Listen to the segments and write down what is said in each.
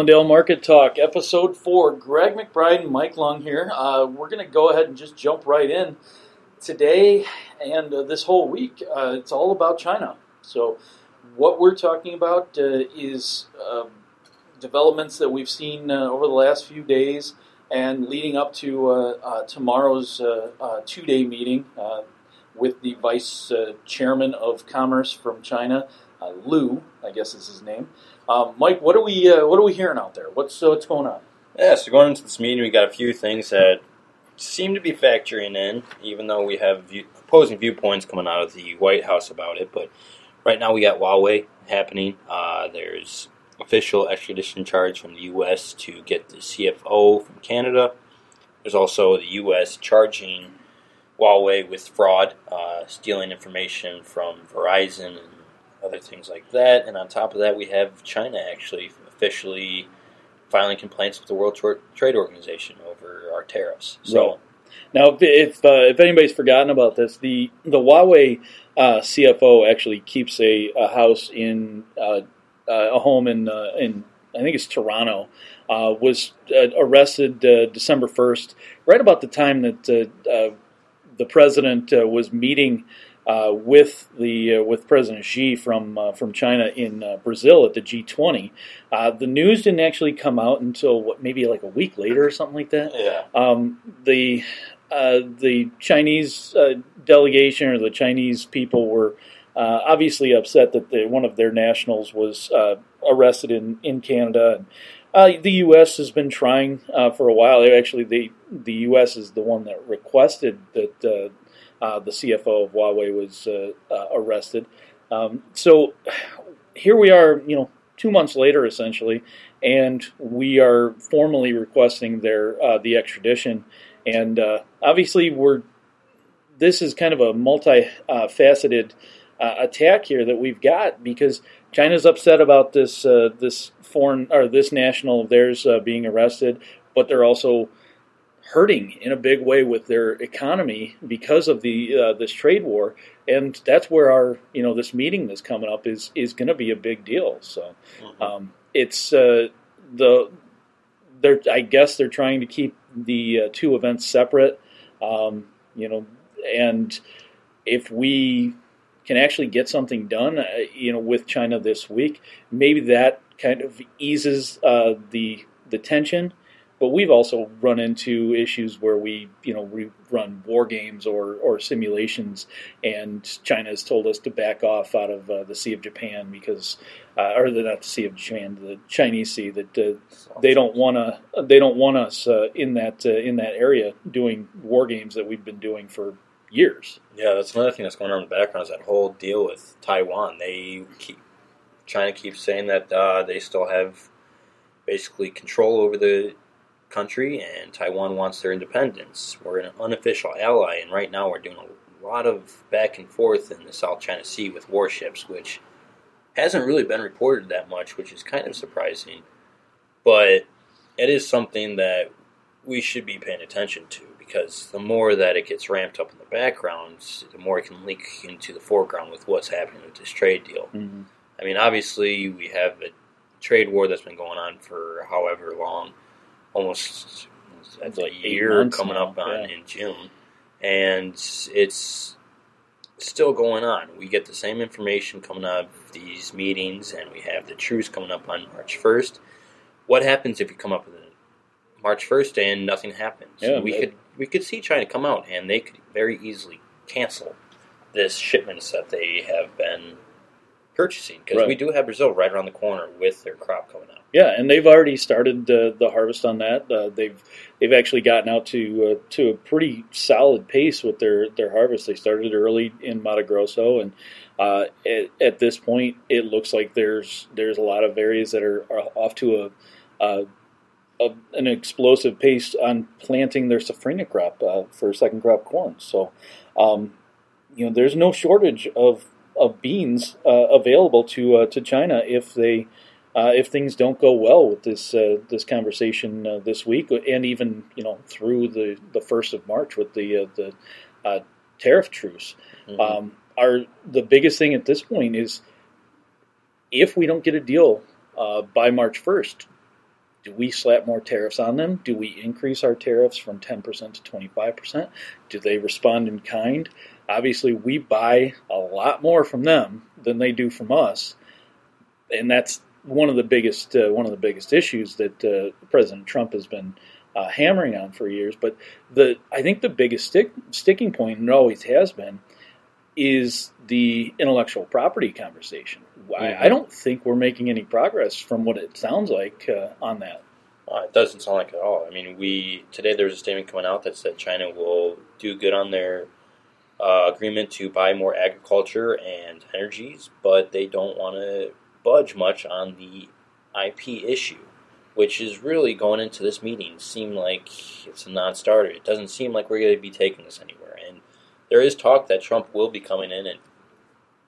Allendale Market Talk, episode four. Greg McBride and Mike Long here. Uh, we're going to go ahead and just jump right in today and uh, this whole week. Uh, it's all about China. So, what we're talking about uh, is um, developments that we've seen uh, over the last few days and leading up to uh, tomorrow's two-day meeting with the vice chairman of commerce from China, Liu, I guess is his name. Um, Mike, what are we uh, what are we hearing out there? What's uh, what's going on? Yeah, so going into this meeting, we got a few things that seem to be factoring in, even though we have view, opposing viewpoints coming out of the White House about it. But right now, we got Huawei happening. Uh, there's official extradition charge from the U.S. to get the CFO from Canada. There's also the U.S. charging Huawei with fraud, uh, stealing information from Verizon and other things like that. And on top of that, we have China actually officially filing complaints with the World Trade Organization over our tariffs. So. Right. Now, if uh, if anybody's forgotten about this, the the Huawei uh, CFO actually keeps a, a house in uh, uh a home in uh, in I think it's Toronto. Uh, was arrested December first, right about the time that the president was meeting uh, with the uh, with President Xi from uh, from China in uh, Brazil at the G20. Uh, the news didn't actually come out until what maybe like a week later or something like that. Yeah. Um, the uh, the Chinese delegation or the Chinese people were obviously upset that the, one of their nationals was arrested in in Canada. And, the U.S. has been trying for a while. Actually, the the U.S. is the one that requested that uh, the CFO of Huawei was uh, uh, arrested. Um, so here we are, you know, two months later, essentially, and we are formally requesting their uh, the extradition. And uh, obviously, we're this is kind of a multi-faceted uh, attack here that we've got because China's upset about this this foreign or this national of theirs being arrested, but they're also hurting in a big way with their economy because of the uh, this trade war, and that's where our you know this meeting that's coming up is is going to be a big deal. So mm-hmm. um, it's uh, the they're I guess they're trying to keep the uh, two events separate, um, you know, and if we can actually get something done, uh, you know, with China this week, maybe that kind of eases uh, the the tension but we've also run into issues where we, you know, we run war games or, or simulations, and China has told us to back off out of uh, the Sea of Japan because, uh, or the, not the Sea of Japan, the Chinese Sea. That uh, they don't want to, they don't want us uh, in that uh, in that area doing war games that we've been doing for years. Yeah, that's another thing that's going on in the background is that whole deal with Taiwan. They keep China keeps saying that uh, they still have basically control over the country, and Taiwan wants their independence. We're an unofficial ally, and right now we're doing a lot of back and forth in the South China Sea with warships, which hasn't really been reported that much, which is kind of surprising. But it is something that we should be paying attention to because the more that it gets ramped up in the background, the more it can leak into the foreground with what's happening with this trade deal. Mm-hmm. I mean, obviously, we have a trade war that's been going on for however long almost that's like a year coming now. up on yeah. in June, and it's still going on. We get the same information coming out of these meetings, and we have the truce coming up on March first. What happens if you come up with it March first and nothing happens? Yeah, we could we could see China come out, and they could very easily cancel this shipments that they have been purchasing because right. we do have Brazil right around the corner with their crop coming out. Yeah, and they've already started uh, the harvest on that. Uh, they've they've actually gotten out to uh, to a pretty solid pace with their, their harvest. They started early in Mato Grosso, and uh, at, at, this point, it looks like there's there's a lot of areas that are, are off to a, a, an explosive pace on planting their safrinha crop uh, for second crop corn. So, um, you know, there's no shortage of of beans uh, available to to China if they uh, if things don't go well with this uh, this conversation uh, this week, and even you know through the, the first of March with the uh, the uh, tariff truce, mm-hmm. um, our the biggest thing at this point is if we don't get a deal uh, by March first, Do we slap more tariffs on them? Do we increase our tariffs from 10% to 25%? Do they respond in kind? Obviously, we buy a lot more from them than they do from us, and that's one of the biggest uh, one of the biggest issues that uh, President Trump has been uh, hammering on for years. But the I think the biggest stick, sticking point, and it always has been, is the intellectual property conversation. Mm-hmm. I, I, don't think we're making any progress from what it sounds like uh, on that. It doesn't sound like at all. I mean, we today there's a statement coming out that said China will do good on their uh, agreement to buy more agriculture and energies, but they don't want to budge much on the IP issue, which is really going into this meeting seem like it's a non-starter. It doesn't seem like we're going to be taking this anywhere, and there is talk that Trump will be coming in and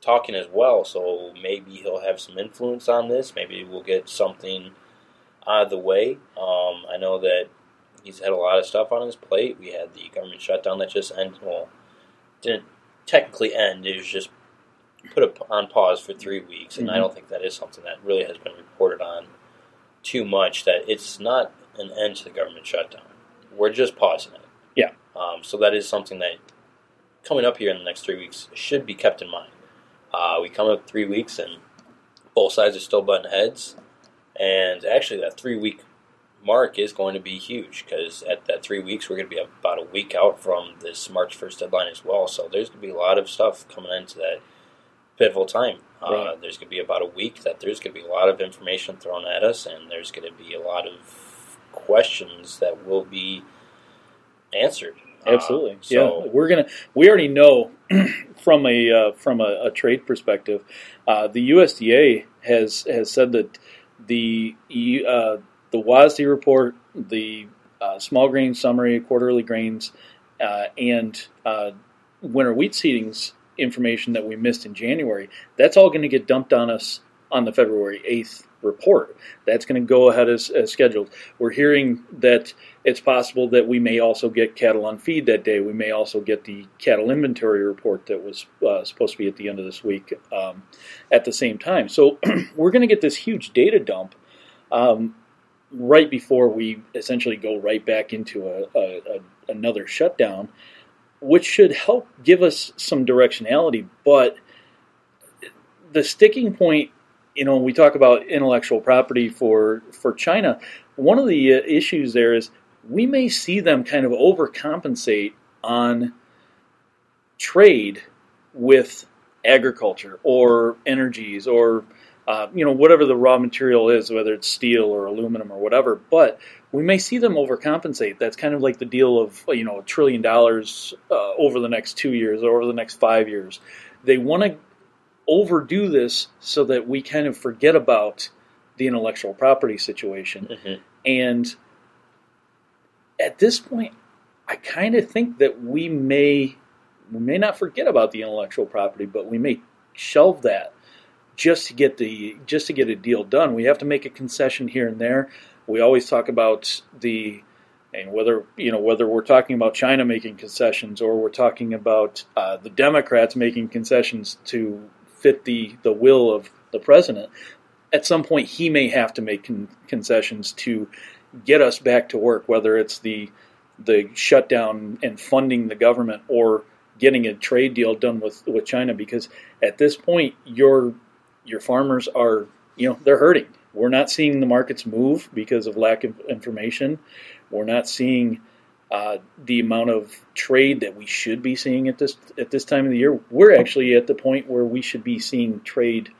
talking as well. So maybe he'll have some influence on this. Maybe we'll get something out of the way. Um, I know that he's had a lot of stuff on his plate. We had the government shutdown that just ended. Well, didn't technically end. It was just put on pause for three weeks, and mm-hmm. I don't think that is something that really has been reported on too much. That it's not an end to the government shutdown. We're just pausing it. Yeah. Um, so that is something that coming up here in the next three weeks should be kept in mind. Uh, we come up three weeks, and both sides are still butting heads. And actually, that three week mark is going to be huge because at that three weeks, we're going to be about a week out from this March 1st deadline as well. So there's going to be a lot of stuff coming into that pivotal time. Uh, right. Uh, there's going to be about a week that there's going to be a lot of information thrown at us, and there's going to be a lot of questions that will be answered. Uh, Absolutely. Uh, so yeah, we're gonna. We already know from a uh, from a, a, trade perspective, uh, the USDA has has said that the the WASDE report, the small grain summary, quarterly grains, and winter wheat seedings information that we missed in January, that's all going to get dumped on us on the February 8th report. That's going to go ahead as, as, scheduled. We're hearing that it's possible that we may also get cattle on feed that day. We may also get the cattle inventory report that was uh, supposed to be at the end of this week um, at the same time. So we're going to get this huge data dump um, right before we essentially go right back into a, a, a, another shutdown which should help give us some directionality. But the sticking point, you know, when we talk about intellectual property for for China. One of the uh, issues there is we may see them kind of overcompensate on trade with agriculture or energies or uh, you know, whatever the raw material is, whether it's steel or aluminum or whatever. But we may see them overcompensate. That's kind of like the deal of you know a trillion dollars uh, over the next two years or over the next five years. They want to overdo this so that we kind of forget about the intellectual property situation. Mm-hmm. And at this point, I kind of think that we may we may not forget about the intellectual property, but we may shelve that just to get the just to get a deal done. We have to make a concession here and there. We always talk about the and whether you know whether we're talking about China making concessions or we're talking about uh, the Democrats making concessions to fit the the will of the president. At some point, he may have to make con- concessions to get us back to work, whether it's the the shutdown and funding the government or getting a trade deal done with with China. Because at this point, you're your farmers are, you know, they're hurting. We're not seeing the markets move because of lack of information. We're not seeing uh, the amount of trade that we should be seeing at this at this time of the year. We're actually at the point where we should be seeing trade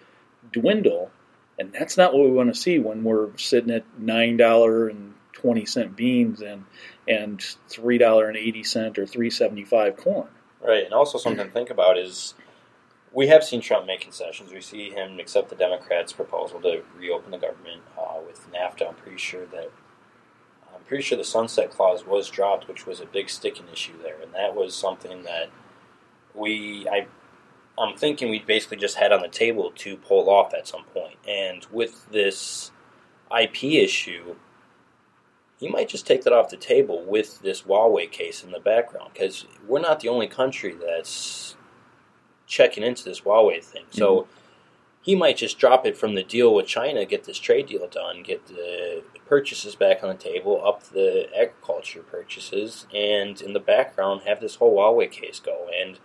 dwindle, and that's not what we want to see when we're sitting at nine dollar and twenty cent beans and and three dollar and eighty cent or three seventy five corn. Right, and also something to think about is we have seen Trump make concessions. We see him accept the Democrats' proposal to reopen the government uh, with NAFTA. I'm pretty sure that I'm pretty sure the sunset clause was dropped, which was a big sticking issue there, and that was something that we I I'm thinking we basically just had on the table to pull off at some point. And with this IP issue, you might just take that off the table with this Huawei case in the background because we're not the only country that's checking into this Huawei thing. So mm-hmm. he might just drop it from the deal with China, get this trade deal done, get the purchases back on the table, up the agriculture purchases, and in the background have this whole Huawei case go and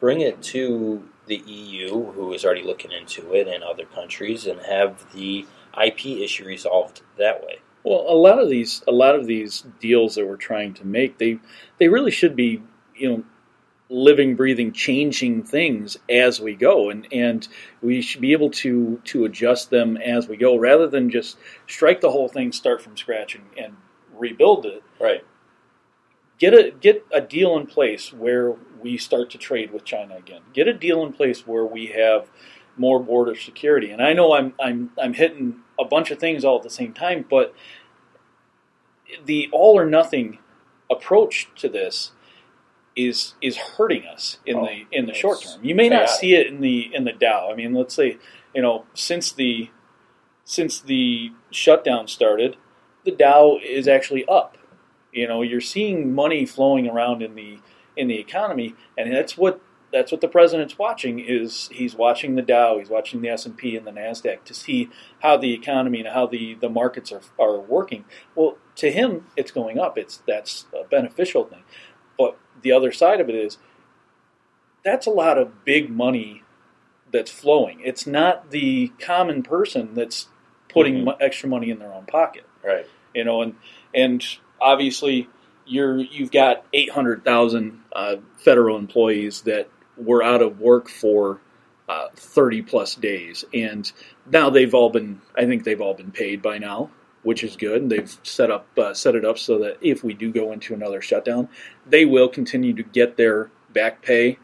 bring it to the EU, who is already looking into it, and other countries, and have the IP issue resolved that way. Well, a lot of these, a lot of these deals that we're trying to make, they they really should be, you know, living, breathing, changing things as we go, and and we should be able to to adjust them as we go, rather than just strike the whole thing, start from scratch, and, and rebuild it. Right. Get a get a deal in place where we start to trade with China again. Get a deal in place where we have more border security. And I know I'm I'm I'm hitting a bunch of things all at the same time, but the all or nothing approach to this is is hurting us in Oh, the in the short term. You may not see it in the in the Dow. I mean, let's say you know since the since the shutdown started, the Dow is actually up. You know, you're seeing money flowing around in the in the economy, and that's what that's what the president's watching is he's watching the Dow, he's watching the S and P and the Nasdaq to see how the economy and how the, the markets are are working. Well, to him, it's going up. It's that's a beneficial thing. The other side of it is that's a lot of big money that's flowing. It's not the common person that's putting Mhm. mo- extra money in their own pocket Right. you know, and and obviously you're you've got eight hundred thousand uh, federal employees that were out of work for uh, thirty plus days, and now they've all been I think they've all been paid by now, which is good. They've set up uh, set it up so that if we do go into another shutdown, they will continue to get their back pay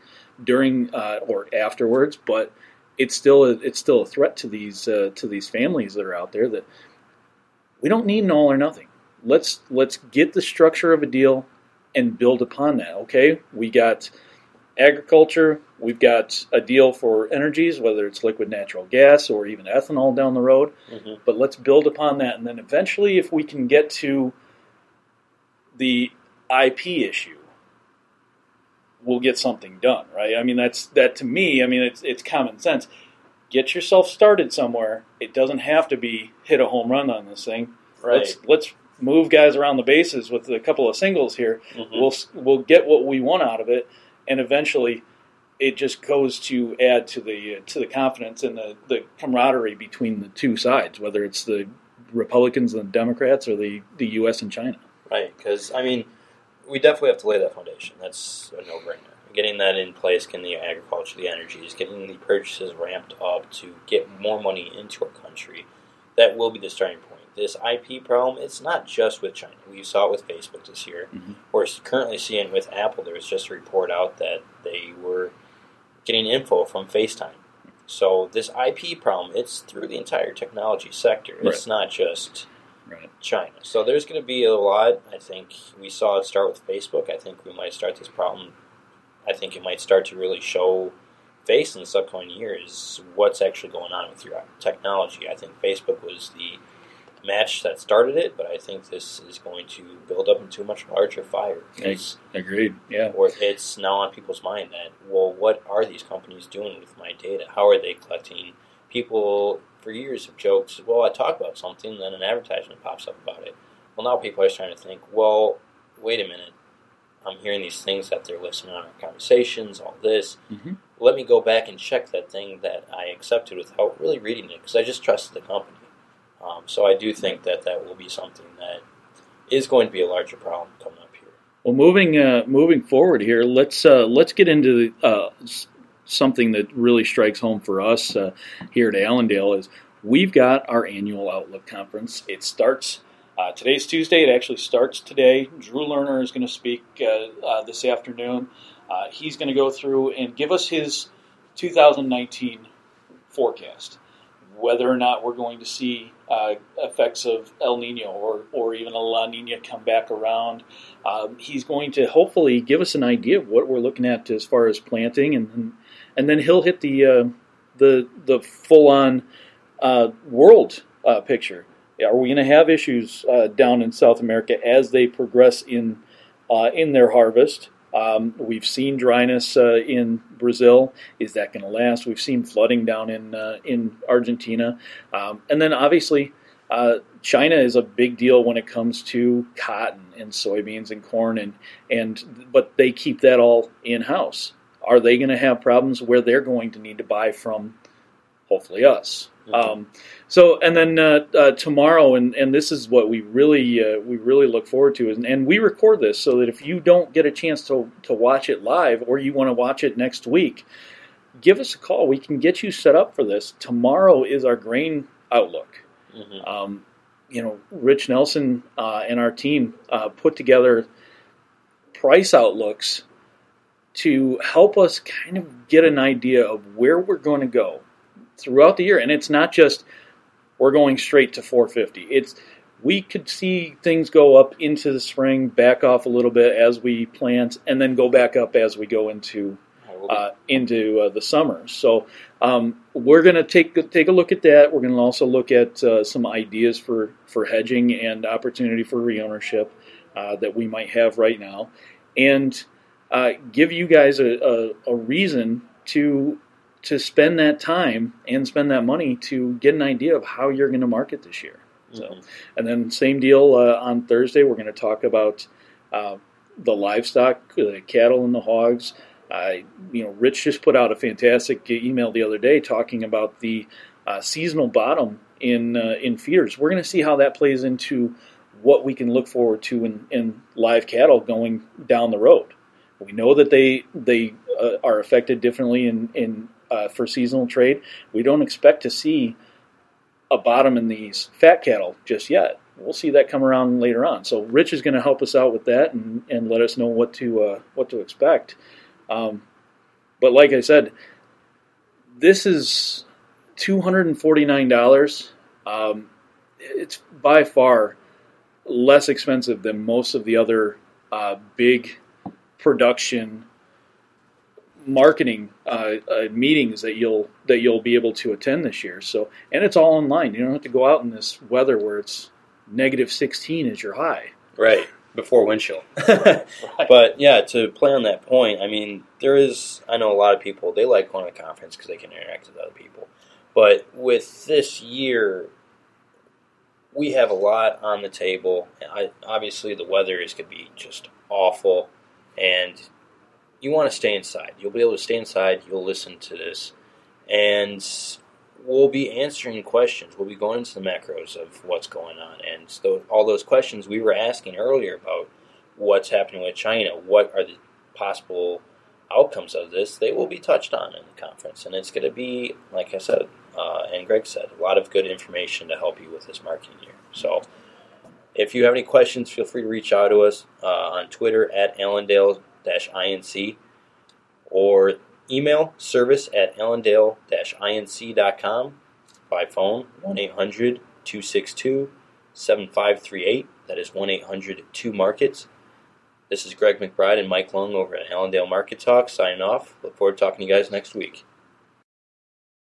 during uh, or afterwards, but. It's still a, it's still a threat to these uh, to these families that are out there that we don't need an all or nothing. Let's let's get the structure of a deal and build upon that. Okay, we got agriculture, we've got a deal for energies, whether it's liquid natural gas or even ethanol down the road. hmm But let's build upon that, and then eventually, if we can get to the IP issue, we'll get something done, right? I mean, that's that to me. I mean, it's it's common sense. Get yourself started somewhere. It doesn't have to be hit a home run on this thing. Right. Let's let's move guys around the bases with a couple of singles here. Mhm. We'll we'll get what we want out of it, and eventually, it just goes to add to the to the confidence and the, the camaraderie between the two sides, whether it's the Republicans and the Democrats or the, the U.S. and China. Right, because I mean, we definitely have to lay that foundation. That's a no-brainer. Getting that in place, getting the agriculture, the energies, getting the purchases ramped up to get more money into our country, that will be the starting point. This IP problem, it's not just with China. We saw it with Facebook this year. Mhm. We're currently seeing with Apple. There was just a report out that they were getting info from FaceTime. So this IP problem, it's through the entire technology sector. It's not just Right. China. So there's going to be a lot. I think we saw it start with Facebook. I think we might start this problem. I think it might start to really show face in the upcoming years what's actually going on with your technology. I think Facebook was the match that started it, but I think this is going to build up into a much larger fire. 'Cause Agreed. Yeah. or it's now on people's mind that well what are these companies doing with my data how are they collecting people for years have joked well i talk about something then an advertisement pops up about it well now people are starting to think well wait a minute i'm hearing these things that they're listening on our conversations all this Mhm. let me go back and check that thing that i accepted without really reading it because i just trusted the company um, so i do think that that will be something that is going to be a larger problem coming up here Well, moving uh, moving forward here, let's uh, let's get into uh, something that really strikes home for us uh, here at Allendale. Is we've got our annual Outlook conference. It starts uh, today's Tuesday. It actually starts today. Drew Lerner is going to speak uh, this afternoon. He's going to go through and give us his 2019 forecast. Whether or not we're going to see uh, effects of El Nino or, or even a La Nina come back around, um, he's going to hopefully give us an idea of what we're looking at as far as planting, and and, and then he'll hit the uh, the the full on uh, world uh, picture. Are we going to have issues uh, down in South America as they progress in uh, in their harvest? Um, we've seen dryness uh, in Brazil. Is that going to last? We've seen flooding down in uh, in Argentina, um, and then obviously uh, China is a big deal when it comes to cotton and soybeans and corn, and and but they keep that all in house. Are they going to have problems where they're going to need to buy from? Hopefully, us. Um, so, and then uh, uh, tomorrow, and, and this is what we really uh, we really look forward to, and, and we record this so that if you don't get a chance to to watch it live, or you want to watch it next week, give us a call. We can get you set up for this. Tomorrow is our grain outlook. Mm-hmm. Um, you know, Rich Nelson uh, and our team uh, put together price outlooks to help us kind of get an idea of where we're going to go throughout the year, and it's not just we're going straight to 450. It's we could see things go up into the spring, back off a little bit as we plant, and then go back up as we go into uh, into uh, the summer. So um, we're going to take take a look at that. We're going to also look at uh, some ideas for for hedging and opportunity for reownership uh, that we might have right now, and uh, give you guys a, a, a reason to to spend that time and spend that money to get an idea of how you're going to market this year. So, mm-hmm. and then same deal uh, on Thursday. We're going to talk about uh, the livestock, the cattle and the hogs. Uh, you know, Rich just put out a fantastic email the other day talking about the uh, seasonal bottom in uh, in feeders. We're going to see how that plays into what we can look forward to in, in live cattle going down the road. We know that they they uh, are affected differently in in uh, for seasonal trade. We don't expect to see a bottom in these fat cattle just yet. We'll see that come around later on. So Rich is going to help us out with that and, and let us know what to uh, what to expect. Um, but like I said, this is two hundred and forty nine dollars. Um, it's by far less expensive than most of the other uh, big production marketing uh, uh, meetings that you'll that you'll be able to attend this year. So, and it's all online. You don't have to go out in this weather where it's negative 16 is your high. Right before wind chill. right. But yeah, to play on that point, I mean, there is. I know a lot of people they like going to conference because they can interact with other people. But with this year, we have a lot on the table. I, obviously, the weather is going to be just awful, and you want to stay inside. You'll be able to stay inside. You'll listen to this, and we'll be answering questions. We'll be going into the macros of what's going on, and so all those questions we were asking earlier about what's happening with China, what are the possible outcomes of this, they will be touched on in the conference, and it's going to be, like I said, uh, and Greg said, a lot of good information to help you with this marketing year. So. If you have any questions, feel free to reach out to us uh, on Twitter at Allendale inc or email service at allendale-inc.com by phone 1-800-262-7538 that is 1-800-2-markets this is greg mcbride and mike long over at allendale market talk signing off. Look forward to talking to you guys next week